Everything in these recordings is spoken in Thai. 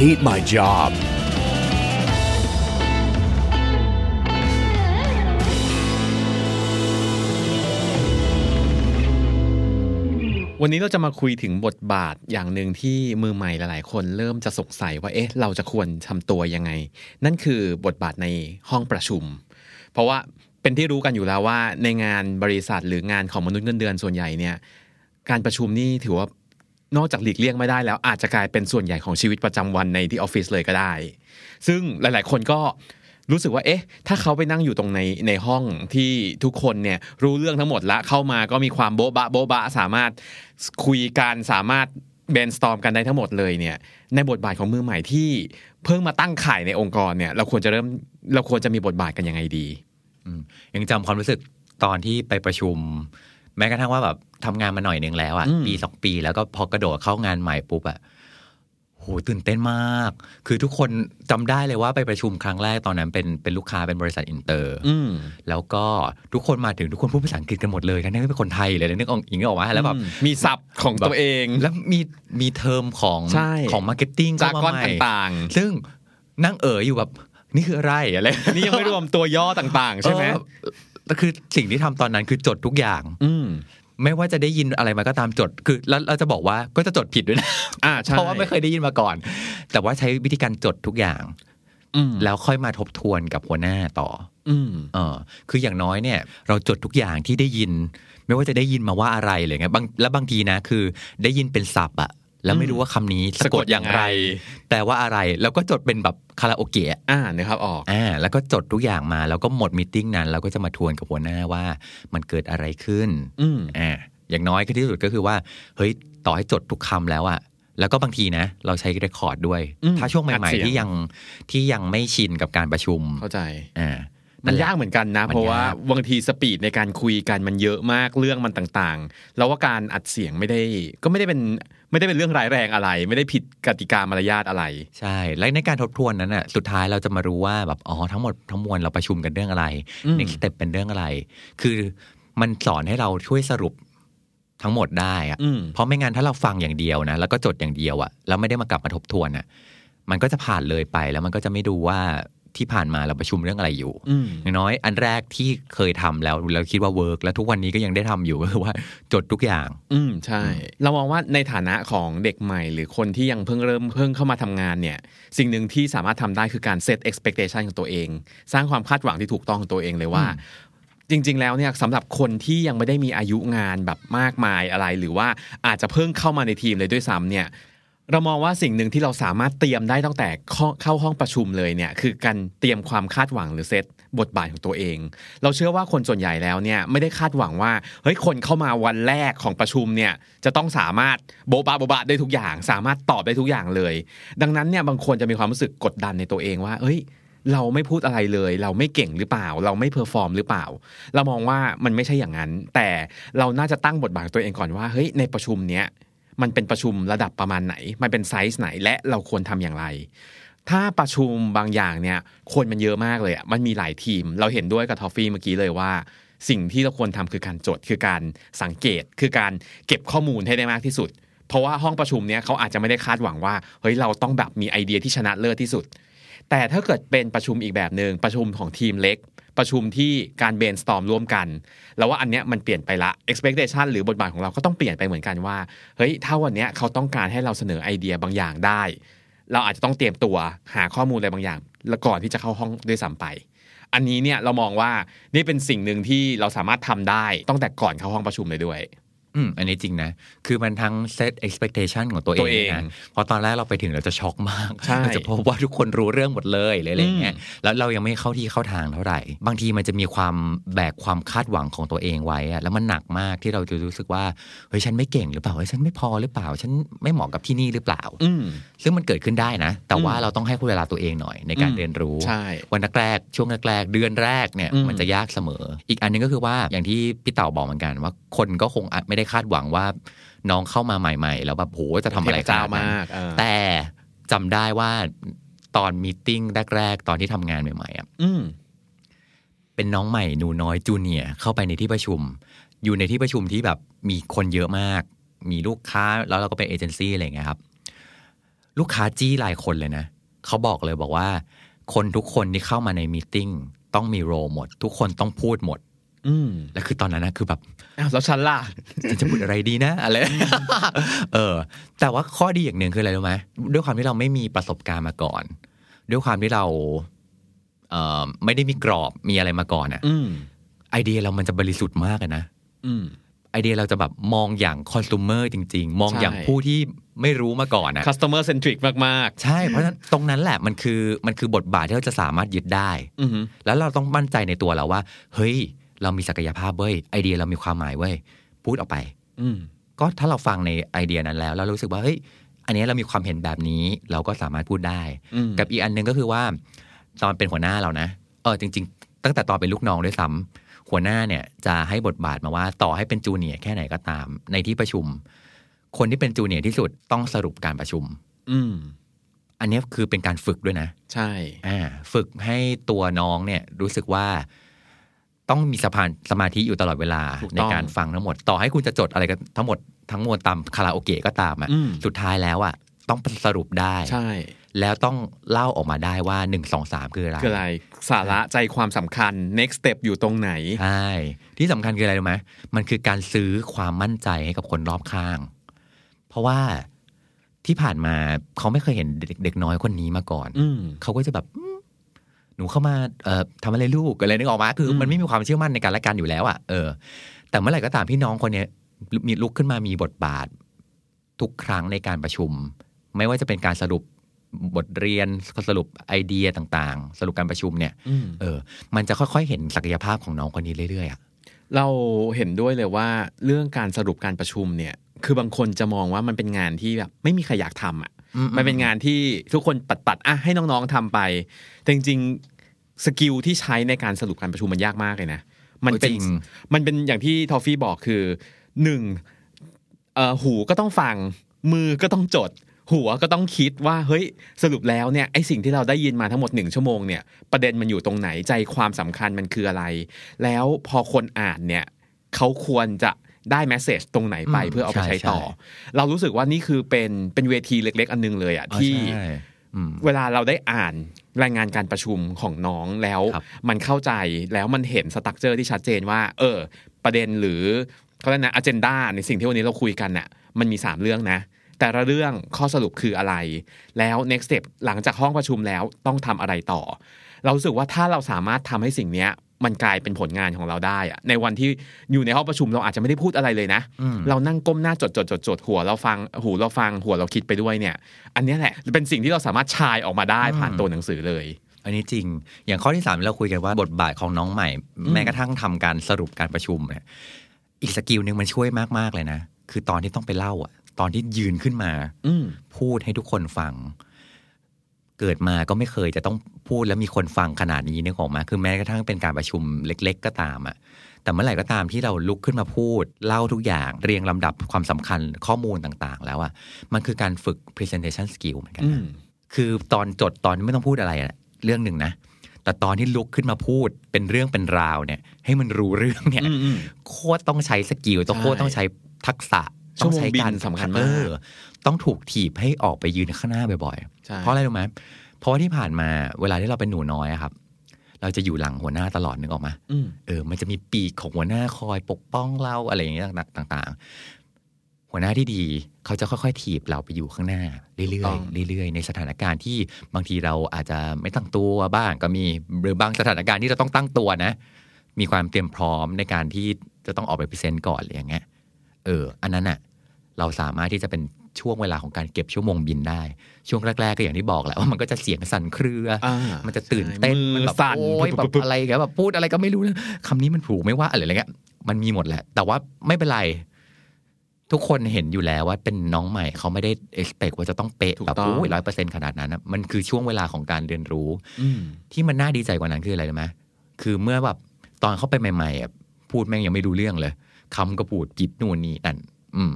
hate my job. วันนี้เราจะมาคุยถึงบทบาทอย่างหนึ่งที่มือใหม่หลาย ๆ คนเริ่มจะสงสัยว่า เอ๊ะ เราจะควรทำตัวยังไง นั่นคือบทบาทในห้องประชุม เพราะว่าเป็นที่รู้กันอยู่แล้วว่าในงานบริษัทหรืองานของมนุษย์เงินเดือนส่วนใหญ่เนี่ย การประชุมนี่ถือว่า นอกจากหลีกเลี่ยงไม่ได้แล้วอาจจะกลายเป็นส่วนใหญ่ของชีวิตประจำวันในที่ออฟฟิศเลยก็ได้ ซึ่งหลาย ๆ คนก็รู้สึกว่าเอ๊ะ ถ้าเขาไปนั่งอยู่ตรงในในห้องที่ทุกคนเนี่ยรู้เรื่องทั้งหมดละเข้ามาก็มีความโบ๊ะบะโบ๊ะบะสามารถคุยกันสามารถเบนสตอมกันได้ทั้งหมดเลยเนี่ยในบทบาทของมือใหม่ที่เพิ่งมาตั้งไข่ในองค์กรเนี่ยเราควรจะเริ่มเราควรจะมีบทบาทกันยังไงดีอืมยังจำความรู้สึกตอนที่ไปประชุม แม้กระทั่งว่าแบบทำงานมาหน่อยหนึ่งแล้วอะอืมปีสองปีแล้วก็พอกระโดดเข้างานใหม่ปุ๊บอะโหตื่นเต้นมาก คือทุกคนจำได้เลยว่าไปประชุมครั้งแรกตอนนั้นเป็นเป็นลูกค้าเป็นบริษัทอินเตอร์อืมแล้วก็ทุกคนมาถึงทุกคนพูดภาษาอังกฤษกันหมดเลยทั้งที่เป็นคนไทยเลยนึกออกอย่างนี้ออกมาแล้วแบบมีศัพท์ของตัวเอง แล้วมีมีเทอมของใช่ของ marketing jargon ต่างๆ ซึ่งนั่งเอ๋ออยู่แบบนี่คืออะไรอะไรๆนี่ยังไม่รวมตัวย่อต่างๆ ใช่ไหมเออแต่ คือสิ่งที่ทำตอนนั้นคือจดทุกอย่าง อืมไม่ว่าจะได้ยินอะไรมาก็ตามจด คือแล้วเราจะบอกว่าก็จะจดผิดด้วยนะอ่าใช่เพราะว่าไม่เคยได้ยินมาก่อน แต่ว่าใช้วิธีการจดทุกอย่างอืมแล้วค่อยมาทบทวนกับหัวหน้าต่อ อืมเออ คืออย่างน้อยเนี่ย เราจดทุกอย่างที่ได้ยิน ไม่ว่าจะได้ยินมาว่าอะไรเลยไงบางแล้วบางทีนะ คือ ได้ยินเป็นศัพท์อะ แล้วไม่รู้ว่าคำนี้สะกดอย่างไรแต่ว่าอะไร แล้วก็จดเป็นแบบคาราโอเกะอ่านะครับออกอ่าแล้วก็จดทุกอย่างมา แล้วก็หมดมตติ팅นั้นเราก็จะมาทวนกับหัวหน้าว่า มันเกิดอะไรขึ้นอืมอ่าอย่างน้อยก็ที่สุดก็คือว่า เฮ้ยต่อให้จดทุกคำแล้วอะแล้วก็บางทีนะ เราใช้เรคคอร์ดด้วยอืมถ้าช่วงอัดใหม่เสียงๆที่ยังที่ยังไม่ชินกับการประชุมเข้าใจอ่ามันแหละยากเหมือนกันนะมันเพราะว่ายากบางทีสปีดในการคุยกันมันเยอะมากเรื่องมันต่างๆ แล้วว่าการอัดเสียงไม่ได้ ก็ไม่ได้เป็น ไม่ได้เป็นเรื่องร้ายแรงอะไร ไม่ได้ผิดกติกามารยาทอะไร ใช่ และในการทบทวนนั้นอะสุดท้ายเราจะมารู้ว่าแบบอ๋อทั้งหมดทั้งมวลเราประชุมกันเรื่องอะไรอืม next step เป็นเรื่องอะไร คือมันสอนให้เราช่วยสรุปทั้งหมดได้อะอืมเพราะไม่งั้นถ้าเราฟังอย่างเดียวนะแล้วก็จดอย่างเดียวอะแล้วไม่ได้มากลับมาทบทวนอะมันก็จะผ่านเลยไปแล้วมันก็จะไม่ดูว่า ที่ผ่านมาเราประชุมเรื่องอะไรอยู่อืมอย่างน้อยอันแรกที่เคยทำแล้วแล้วคิดว่า work แล้วทุกวันนี้ก็ยังได้ทำอยู่ก็คือว่าจดทุกอย่าง อืมใช่ เรามองว่าในฐานะของเด็กใหม่ หรือคนที่ยังเพิ่งเริ่มเพิ่งเข้ามาทำงานเนี่ย สิ่งหนึ่งที่สามารถทำได้คือการ set expectation ของตัวเอง สร้างความคาดหวังที่ถูกต้องของตัวเองเลยว่าจริง ๆ แล้วเนี่ยสำหรับคนที่ยังไม่ได้มีอายุงานแบบมากมายอะไร หรือว่าอาจจะเพิ่งเข้ามาในทีมเลยด้วยซ้ำเนี่ย เรามองว่าสิ่งหนึ่งที่เราสามารถเตรียมได้ตั้งแต่เข้าห้องประชุมเลยเนี่ยคือการเตรียมความคาดหวังหรือเซตบทบาทของตัวเอง เราเชื่อว่าคนส่วนใหญ่แล้วเนี่ยไม่ได้คาดหวังว่าเฮ้ยคนเข้ามาวันแรกของประชุมเนี่ยจะต้องสามารถโบบะโบบะได้ทุกอย่าง สามารถตอบได้ทุกอย่างเลย ดังนั้นเนี่ยบางคนจะมีความรู้สึกกดดันในตัวเองว่าเอ้ยเราไม่พูดอะไรเลย เราไม่เก่งหรือเปล่า เราไม่ perform หรือเปล่า เรามองว่ามันไม่ใช่อย่างนั้น แต่เราน่าจะตั้งบทบาทของตัวเองก่อนว่าเฮ้ยในประชุมเนี้ย มันเป็นประชุมระดับประมาณไหน มันเป็นไซส์ไหนและเราควรทำอย่างไร ถ้าประชุมบางอย่างเนี่ยคนมันเยอะมากเลยอะมันมีหลายทีม เราเห็นด้วยกับทอฟฟี่เมื่อกี้เลยว่า สิ่งที่เราควรทำคือการจดคือการสังเกต คือการเก็บข้อมูลให้ได้มากที่สุด เพราะว่าห้องประชุมเนี่ยเขาอาจจะไม่ได้คาดหวังว่าเฮ้ยเราต้องแบบมีไอเดียที่ชนะเลิศที่สุดแต่ถ้าเกิดเป็นประชุมอีกแบบหนึ่งประชุมของทีมเล็ก ประชุมที่การเบนสตอมร่วมกัน แล้วว่าอันเนี้ยมันเปลี่ยนไปละ expectation หรือบทบาทของเราก็ต้องเปลี่ยนไปเหมือนกันว่าเฮ้ยถ้าวันเนี้ยเขาต้องการให้เราเสนอไอเดียบางอย่างได้ เราอาจจะต้องเตรียมตัวหาข้อมูลอะไรบางอย่าง แล้วก่อนที่จะเข้าห้องด้วยซ้ำไป อันนี้เนี่ยเรามองว่านี่เป็นสิ่งหนึ่งที่เราสามารถทำได้ตั้งแต่ก่อนเข้าห้องประชุมเลยด้วย ออืมอันนี้จริงนะ คือมันทั้ง set expectation ของตัวเอตัวเองงนะเพราะตอนแรกเราไปถึงเราจะช็อกมากใช่เราจะพบว่าทุกคนรู้เรื่องหมดเลยหรืออะไรอย่างเงี้ยอืมแล้วเรายังไม่เข้าที่เข้าทางเท่าไหร่ บางทีมันจะมีความแบกความคาดหวังของตัวเองไว้อะแล้วมันหนักมากที่เราจะรู้สึกว่าเฮ้ยฉันไม่เก่งหรือเปล่าเฮ้ยฉันไม่พอหรือเปล่า ฉันไม่เหมาะกับที่นี่หรือเปล่าอืมซึ่งมันเกิดขึ้นได้นะ แต่ว่าอืมเราต้องให้เวลาตัวเองหน่อยในการอืมเรียนรู้ใช่วันแรกๆช่วงแรกๆเดือนแรกเนี่ยอืมมันจะยากเสมอ อีกอันหนึงก็คือว่าอย่างที่พี่เต่าบอกเหมือนกันว่าคนก็คงอาจไม่ได้คาดหวังว่าน้องเข้ามาใหม่ ๆ แล้วแบบโหจะทำอะไรเทพเจ้าขนาดนั้นมากเออแต่จำได้ว่าตอน meeting แรก ๆ ตอนที่ทำงานใหม่ๆอะอืมเป็นน้องใหม่หนูน้อย junior เข้าไปในที่ประชุม อยู่ในที่ประชุมที่แบบมีคนเยอะมาก มีลูกค้าแล้วเราก็เป็นเอเจนซี่อะไรอย่างเงี้ยครับ ลูกค้าจี้หลายคนเลยนะเขาบอกเลยบอกว่า คนทุกคนที่เข้ามาใน meeting ต้องมี role หมด ทุกคนต้องพูดหมด อืมและคือตอนนั้นนะคือแบบอ้าวแล้วฉันล่ะฉันจะพูดอะไรดีนะอะไรเออ แต่ว่าข้อดีอย่างหนึ่งคืออะไรรู้ไหมด้วยความที่เราไม่มีประสบการณ์มาก่อน ด้วยความที่เราเอ่อไม่ได้มีกรอบมีอะไรมาก่อนอะอืมไอเดียเรามันจะบริสุทธิ์มากเลยนะอืมไอเดียเราจะแบบมองอย่างคอน sumer จริง ๆ มองใช่อย่างผู้ที่ไม่รู้มาก่อนอะ customer centric มากใช่ เพราะฉะนั้นตรงนั้นแหละมันคือมันคือบทบาทที่เราจะสามารถยึดได้ๆอือหือแล้วเราต้องมั่นใจในตัวเราว่า เฮ้ย เรามีศักยภาพเว้ยไอเดียเรามีความหมายเว้ยพูดออกไป อืมก็ถ้าเราฟังในไอเดียนั้นแล้ว แล้วรู้สึกว่าเฮ้ยอันนี้เรามีความเห็นแบบนี้เราก็สามารถพูดได้อืมกับอีกอันหนึ่งก็คือว่า ตอนเป็นหัวหน้าเรานะเออจริง ๆ ตั้งแต่ตอนเป็นลูกน้องด้วยซ้ำหัวหน้าเนี่ยจะให้บทบาทมาว่าต่อให้เป็นจูเนียร์แค่ไหนก็ตาม ในที่ประชุม คนที่เป็นจูเนียร์ที่สุดต้องสรุปการประชุม อืมอันนี้คือเป็นการฝึกด้วยนะ ใช่ อ่า ฝึกให้ตัวน้องเนี่ยรู้สึกว่า ต้องมีสะพานสมาธิอยู่ตลอดเวลาถูกในต้องการฟังทั้งหมด ต่อให้คุณจะจดอะไรกันทั้งหมดทั้งมวลตามคาราโอเกะก็ตามอะอืมสุดท้ายแล้วอะต้องสรุปได้ใช่ แล้วต้องเล่าออกมาได้ว่าหนึ่งสองสามคืออะไรคืออะไร สาระใจความสำคัญ next step อยู่ตรงไหน ใช่ ที่สำคัญคืออะไรรู้ไหมมันคือการซื้อความมั่นใจให้กับคนรอบข้าง เพราะว่าที่ผ่านมาเขาไม่เคยเห็นเด็กเด็กน้อยคนนี้มาก่อนอืมเขาก็จะแบบอืม หนูเข้ามาเอ่อทำอะไรลูกอะไรนึกออกมาคืออมมันไม่มีความเชื่อมั่นในการละกันอยู่แล้วอะ่ะเออ แต่เมื่อไหร่ก็ตามที่น้องคนเนี้ยมีลุกขึ้นมามีบทบาท ทุกครั้งในการประชุม ไม่ว่าจะเป็นการสรุปบทเรียนสรุปไอเดียต่างๆ สรุปการประชุมเนี่ยอืมเออ มันจะค่อยๆเห็นศักยภาพของน้องคนนี้เรื่อยๆอะเราเห็นด้วยเลยว่าเรื่องการสรุปการประชุมเนี่ย คือบางคนจะมองว่ามันเป็นงานที่แบบไม่มีใครอยากทำอะอื มมันเป็นงานที่ทุกคนปัดปัดๆอะให้น้องๆทำไปแต่จริงๆ skill ที่ใช้ในการสรุปการประชุมมันยากมากเลยนะมันเป็นจริงมันเป็นอย่างที่ทอฟฟี่บอกคือหนึ่งเอ่อหูก็ต้องฟัง มือก็ต้องจด หัวก็ต้องคิดว่าเฮ้ยสรุปแล้วเนี่ยไอ้สิ่งที่เราได้ยินมาทั้งหมดหนึ่งชั่วโมงเนี่ยประเด็นมันอยู่ตรงไหนใจความสำคัญมันคืออะไร แล้วพอคนอ่านเนี่ยเขาควรจะ ได้ message ตรงไหนไปอืมเพื่อเอาไปใช่ใช้ต่อใช่เรารู้สึกว่านี่คือเป็นเป็นเวทีเล็ก ๆ อันนึงเลยอะอ๋อที่ใช่อืมเวลาเราได้อ่านรายงานการประชุมของน้องแล้วครับมันเข้าใจแล้วมันเห็น structure ที่ชัดเจนว่า เออ ประเด็นหรือเขาเรียกนะอ g e n d a ในสิ่งที่วันนี้เราคุยกันน่ะมันมี 3 เรื่องนะ แต่ละเรื่องข้อสรุปคืออะไร แล้ว next step หลังจากห้องประชุมแล้วต้องทำอะไรต่อ เรารู้สึกว่าถ้าเราสามารถทำให้สิ่งเนี้ย มันกลายเป็นผลงานของเราได้อะในวันที่อยู่ในห้องประชุมเราอาจจะไม่ได้พูดอะไรเลยนะอืมเรานั่งก้มหน้าจดจดจดจดหัวเราฟังหูเราฟังหัวเราคิดไปด้วยเนี่ย อันเนี้ยแหละเป็นสิ่งที่เราสามารถชายออกมาได้ผ่านตัวหนังสือเลยอันนี้จริง อย่างข้อที่สามที่เราคุยกันว่าบทบาทของน้องใหม่ แม้กระทั่งทำการสรุปการประชุมเนี่ยอีกสกิลหนึ่งมันช่วยมาก ๆ เลยนะ คือตอนที่ต้องไปเล่าอะ ตอนที่ยืนขึ้นมา อืมพูดให้ทุกคนฟัง เกิดมาก็ไม่เคยจะต้องพูดแล้วมีคนฟังขนาดนี้นึกออกมาคือแม้กระทั่งเป็นการประชุมเล็ก ๆ ก็ตามอะแต่เมื่อไหร่ก็ตามที่เราลุกขึ้นมาพูด เล่าทุกอย่างเรียงลำดับความสำคัญข้อมูลต่างๆ แล้วอะมันคือการฝึก presentation skill เหมือนกันอืมนะคือตอนจดตอนไม่ต้องพูดอะไรอะเรื่องหนึ่งนะแต่ตอนที่ลุกขึ้นมาพูดเป็นเรื่องเป็นราวเนี่ย ให้มันรู้เรื่องเนี่ยอืมอืมโคตรต้องใช้ skill ต้องใช่โคตรต้องใช้ทักษะชั่ ต้วองโมงใช้บินการสำคัญเอมากอต้องถูกถีบให้ออกไปยืนข้างหน้าบ่อยใช่ๆเพราะอะไรรู้ไหมเพราะว่าที่ผ่านมาเวลาที่เราเป็นหนูน้อยอะครับ เราจะอยู่หลังหัวหน้าตลอดนึกออกมาอืมเออ มันจะมีปีกของหัวหน้าคอยปกป้องเราอะไรอย่างเงี้ยต่างๆ หัวหน้าที่ดีเขาจะค่อยๆ ถีบเราไปอยู่ข้างหน้า เรื่ถูกต้อองยๆเรื่อยๆ ในสถานการณ์ที่บางทีเราอาจจะไม่ตั้งตัวบ้างก็มีหรือบางสถานการณ์ที่เราต้องตั้งตัวนะ มีความเตรียมพร้อมในการที่จะต้องออกไป present ก่อนอะไรอย่างเงี้ย เออ อันนั้นอะเราสามารถที่จะเป็นช่วงเวลาของการเก็บชั่วโมงบินได้ ช่วงแรก ๆ ก็อย่างที่บอกแหละว่ามันก็จะเสียงสั่นเครืออ่ามันจะตื่นเต้นใช่มันแบบมือสั่นโอ้ยแบบอะไรแกแบบพูดอะไรก็ไม่รู้นะคำนี้มันถูกไหมว่าอะไรอะไรเงี้ยมันมีหมดแหละ แต่ว่าไม่เป็นไร ทุกคนเห็นอยู่แล้วว่าเป็นน้องใหม่เขาไม่ได้ expect ว่าจะต้องเป๊ะถูกแบบต้องโอ้ยร้อยเปอร์เซ็นต์ขนาดนั้นนะมันคือช่วงเวลาของการเรียนรู้อืมที่มันน่าดีใจกว่านั้นคืออะไรรู้ไหมคือเมื่อแบบตอนเข้าไปใหม่ๆอะพูดแม่งยังไม่รู้เรื่องเลย คำก็พูดผิดนู่นนี่นั่น อืม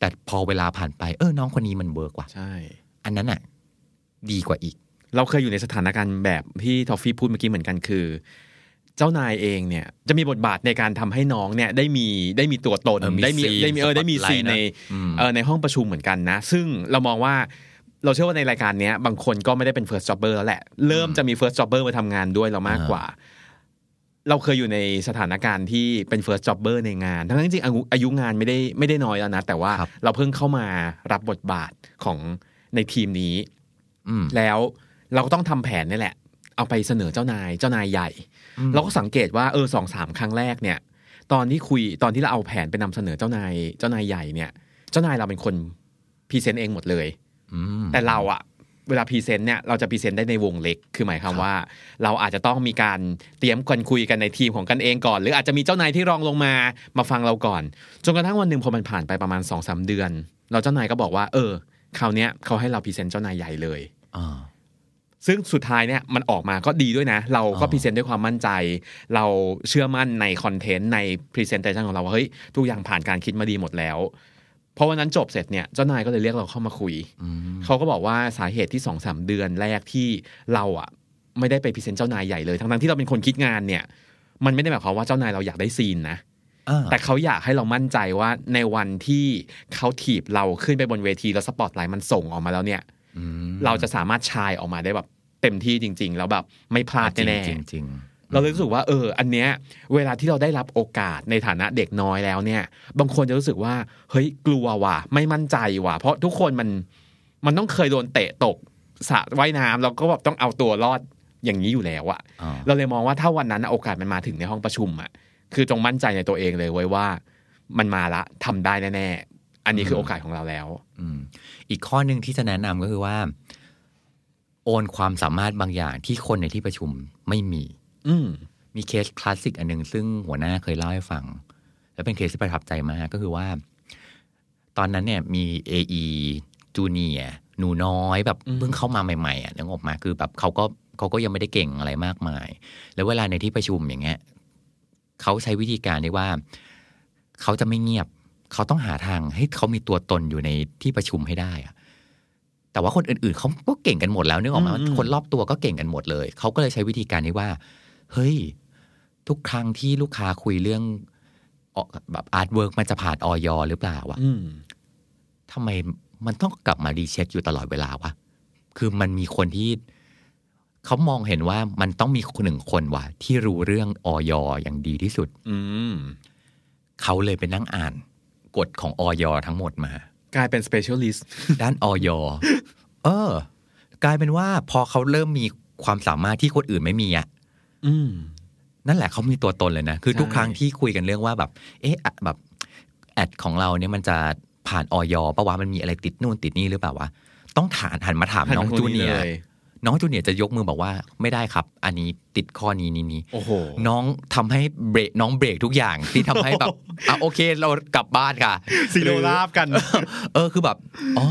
แต่พอเวลาผ่านไป เออ น้องคนนี้มัน work ว่ะใช่ อันนั้นอะ ดีกว่าอีก เราเคยอยู่ในสถานการณ์แบบที่ทอฟฟี่พูดเมื่อกี้เหมือนกันคือเจ้านายเองเนี่ยจะมีบทบาทในการทำให้น้องเนี่ยได้มีได้มีตัวตนเออมีได้มี scene ได้มีเออได้มี spotlight ซีนในนะอืมเออในห้องประชุมเหมือนกันนะ ซึ่งเรามองว่าเราเชื่อว่าในรายการเนี้ยบางคนก็ไม่ได้เป็น first jobber แล้วแหละ เริ่มจะมี first jobber มาทำงานด้วยเรามากกว่า เราเคยอยู่ในสถานการณ์ที่เป็น first jobber ในงาน ทั้งที่จริงๆอายุอายุงานไม่ได้ไม่ได้น้อยแล้วนะ แต่ว่าครับเราเพิ่งเข้ามารับบทบาทของในทีมนี้อืมแล้วเราก็ต้องทำแผนนี่แหละ เอาไปเสนอเจ้านายเจ้านายใหญ่อืมเราก็สังเกตว่าเออสองสามครั้งแรกเนี่ย ตอนที่คุยตอนที่เราเอาแผนไปนำเสนอเจ้านายเจ้านายใหญ่เนี่ย เจ้านายเราเป็นคน present เองหมดเลยอืมแต่เราอะ เวลา present เนี่ยเราจะ present ได้ในวงเล็ก คือหมายความว่า เราอาจจะต้องมีการเตรียมกันคุยกันในทีมของกันเองก่อน หรืออาจจะมีเจ้านายที่รองลงมามาฟังเราก่อน จนกระทั่งวันหนึ่งพอมันผ่านไปประมาณสองสามเดือน เราเจ้านายก็บอกว่า เออคราวเนี้ยเขาให้เรา present เจ้านายใหญ่เลยอ่าซึ่งสุดท้ายเนี่ยมันออกมาก็ดีด้วยนะ เราก็อ๋อ present ด้วยความมั่นใจ เราเชื่อมั่นใน content ใน presentation ของเราว่าเฮ้ยทุกอย่างผ่านการคิดมาดีหมดแล้ว พอวันนั้นจบเสร็จเนี่ยเจ้านายก็เลยเรียกเราเข้ามาคุยอืมเขาก็บอกว่าสาเหตุที่สองสามเดือนแรกที่เราอะ ไม่ได้ไป present เจ้านายใหญ่เลย ทั้งๆที่เราเป็นคนคิดงานเนี่ย มันไม่ได้หมายความว่าเจ้านายเราอยากได้ scene นะอ่าแต่เขาอยากให้เรามั่นใจว่าในวันที่เขาถีบเราขึ้นไปบนเวทีแล้วสปอตไลท์มันส่องออกมาแล้วเนี่ยอืมเราจะสามารถ shine ออกมาได้แบบเต็มที่จริง ๆ แล้วแบบไม่พลาดแน่จริงจริงๆ เราเลยรู้สึกว่าเอออันเนี้ยเวลาที่เราได้รับโอกาสในฐานะเด็กน้อยแล้วเนี่ย บางคนจะรู้สึกว่าเฮ้ยกลัวว่ะไม่มั่นใจว่ะ เพราะทุกคนมันมันต้องเคยโดนเตะตกสระว่ายน้ำแล้วก็แบบต้องเอาตัวรอดอย่างนี้อยู่แล้วอะอ่าเราเลยมองว่าถ้าวันนั้นโอกาสมันมาถึงในห้องประชุมอะคือจงมั่นใจในตัวเองเลยไว้ยว่า มันมาละทำได้แน่ๆอันนี้คือโอกาสของเราแล้ว อืมอีกข้อหนึ่งที่จะแนะนำก็คือว่า โอนความสามารถบางอย่างที่คนในที่ประชุมไม่มีอื มมีเคสคลาสสิกอันหนึ่งซึ่งหัวหน้าเคยเล่าให้ฟัง แล้วเป็นเคสที่ประทับใจมากก็คือว่า ตอนนั้นเนี่ยมี AE จูเนียหนูน้อยแบบอืมเพิ่งเข้ามาใหม่ๆอะนึกออกมาคือแบบเขาก็เขาก็ยังไม่ได้เก่งอะไรมากมาย แล้วเวลาในที่ประชุมอย่างเงี้ยเขาใช้วิธีการที่ว่าเขาจะไม่เงียบ เขาต้องหาทางให้เขามีตัวตนอยู่ในที่ประชุมให้ได้อะแต่ว่าคนอื่นๆเขาก็เก่งกันหมดแล้วนึกออกไหมว่าอืมคนรอบตัวก็เก่งกันหมดเลย เขาก็เลยใช้วิธีการนี้ว่า เฮ้ย ทุกครั้งที่ลูกค้าคุยเรื่องเอ่อแบบ artwork มันจะผ่านอย.หรือเปล่าวะอืมทำไมมันต้องกลับมา recheck อยู่ตลอดเวลาวะ คือมันมีคนที่เขามองเห็นว่ามันต้องมีคนหนึ่งคนว่ะที่รู้เรื่องอย.อย่างดีที่สุด อืมเขาเลยไปนั่งอ่าน กฎของออยทั้งหมดมา กลายเป็น specialist ด้านออยเออ กลายเป็นว่าพอเขาเริ่มมีความสามารถที่คนอื่นไม่มีอะ อืมนั่นแหละเขามีตัวตนเลยนะ คือใช่ทุกครั้งที่คุยกันเรื่องว่าแบบ เอ๊ะอะแบบแอดของเราเนี่ยมันจะผ่านออยปะวะมันมีอะไรติดนู่นติดนี่หรือเปล่าวะต้องถามหันมาถามน้องหัมาจูคเนียร์เลยน้องจูเนียร์จะยกมือบอกว่าไม่ได้ครับ อันนี้ติดข้อนี้นี้นี้โอ้โหน้องทำให้เบรกน้องเบรกทุกอย่างที่ทำให้แบบอะโอเคเรากลับบ้านค่ะซีโรราบกัน เออคือแบบอ๋อ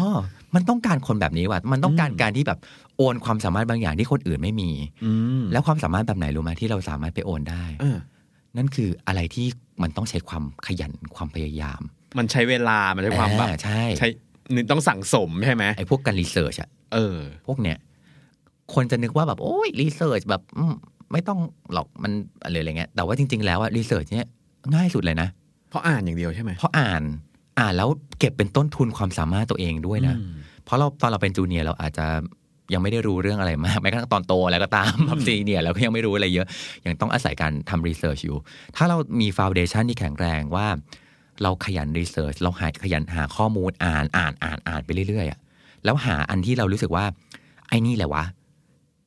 มันต้องการคนแบบนี้ว่ะมันต้องการอืมการที่แบบโอนความสามารถบางอย่างที่คนอื่นไม่มีอืมแล้วความสามารถแบบไหนรู้ไหมที่เราสามารถไปโอนได้เออนั่นคืออะไรที่มันต้องใช้ความขยันความพยายาม มันใช้เวลามันใช้ความแบบอ่ใช่ใช้นึกต้องสั่งสมใช่ไหมไอ้พวกการ research อะเออ พวกเนี้ยคนจะนึกว่าแบบโอ้ย research แบบอืมไม่ต้องหรอกมันอะไรอะไรเงี้ยแต่ว่าจริง ๆ แล้วอะ research เนี่ยง่ายสุดเลยนะเพราะอ่านอย่างเดียวใช่ไหมเพราะอ่าน อ่านแล้วเก็บเป็นต้นทุนความสามารถตัวเองด้วยนะอืมเพราะเราตอนเราเป็น junior เราอาจจะยังไม่ได้รู้เรื่องอะไรมากแม้กระทั่งตอนโตแล้วก็ตามแบบ senior เราก็ยังไม่รู้อะไรเยอะ ยังต้องอาศัยการทำ research อยู่ ถ้าเรามีฟ u วเดชันที่แข็งแรงว่า เราขยันรีเสิร์ชเราหาขยันหาข้อมูลอ่านอ่านอ่านอ่านไปเรื่อยๆอะแล้วหาอันที่เรารู้สึกว่า ไอ้นี่แหละวะ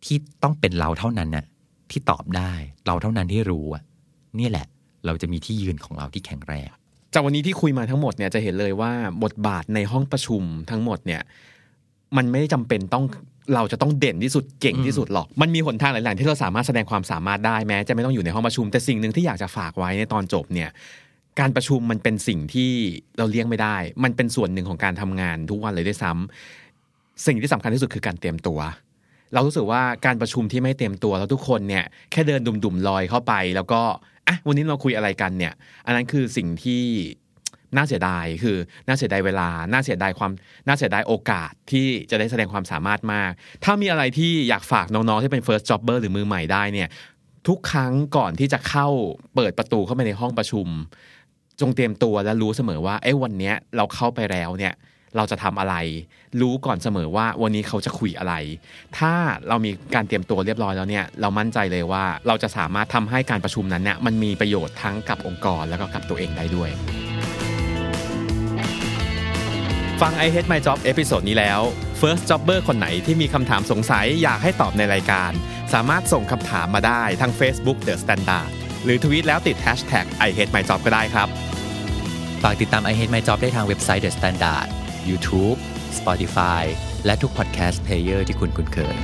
ที่ต้องเป็นเราเท่านั้นน่ะที่ตอบได้ เราเท่านั้นที่รู้อะเนี่ยแหละ เราจะมีที่ยืนของเราที่แข็งแรง จากวันนี้ที่คุยมาทั้งหมดเนี่ยจะเห็นเลยว่าบทบาทในห้องประชุมทั้งหมดเนี่ยมันไม่ได้จำเป็นต้องเราจะต้องเด่นที่สุดเก่งที่สุดหรอก มันมีหนทางหลาย ๆ ที่เราสามารถแสดงความสามารถได้แม้ จะไม่ต้องอยู่ในห้องประชุม แต่สิ่งหนึ่งที่อยากจะฝากไว้ในตอนจบเนี่ยการประชุมมันเป็นสิ่งที่เราเลี่ยงไม่ได้ มันเป็นส่วนหนึ่งของการทำงานทุกวันเลยด้วยซ้ำสิ่งที่สำคัญที่สุดคือการเตรียมตัว เรารู้สึกว่าการประชุมที่ไม่เตรียมตัวแล้วทุกคนเนี่ยแค่เดินดุ่มๆลอยเข้าไป แล้วก็ อะวันนี้เราคุยอะไรกันเนี่ย อันนั้นคือสิ่งที่น่าเสียดายคือน่าเสียดายเวลา น่าเสียดายความน่าเสียดายโอกาสที่จะได้แสดงความสามารถมาก ถ้ามีอะไรที่อยากฝากน้องๆที่เป็น first jobber หรือมือใหม่ได้เนี่ย ทุกครั้งก่อนที่จะเข้าเปิดประตูเข้าไปในห้องประชุม จงเตรียมตัวและรู้เสมอว่า เอ้วันนี้เราเข้าไปแล้วเนี่ย เราจะทำอะไร รู้ก่อนเสมอว่าวันนี้เขาจะคุยอะไร ถ้าเรามีการเตรียมตัวเรียบร้อยแล้วเนี่ยเรามั่นใจเลยว่าเราจะสามารถทำให้การประชุมนั้นเนี่ยมันมีประโยชน์ทั้งกับองค์กรแล้วก็กับตัวเองได้ด้วย ฟัง I Hate My Job episode นี้แล้ว First Jobber คนไหนที่มีคำถามสงสัยอยากให้ตอบในรายการ สามารถส่งคำถามมาได้ทาง Facebook The Standard หรือทวีตแล้วติด Hashtag I Hate My Job ก็ได้ครับ ฝากติดตาม I Hate My Job ได้ทางเว็บไซต์ The Standard YouTube Spotify และทุก podcast player ที่คุณคุ้นเคย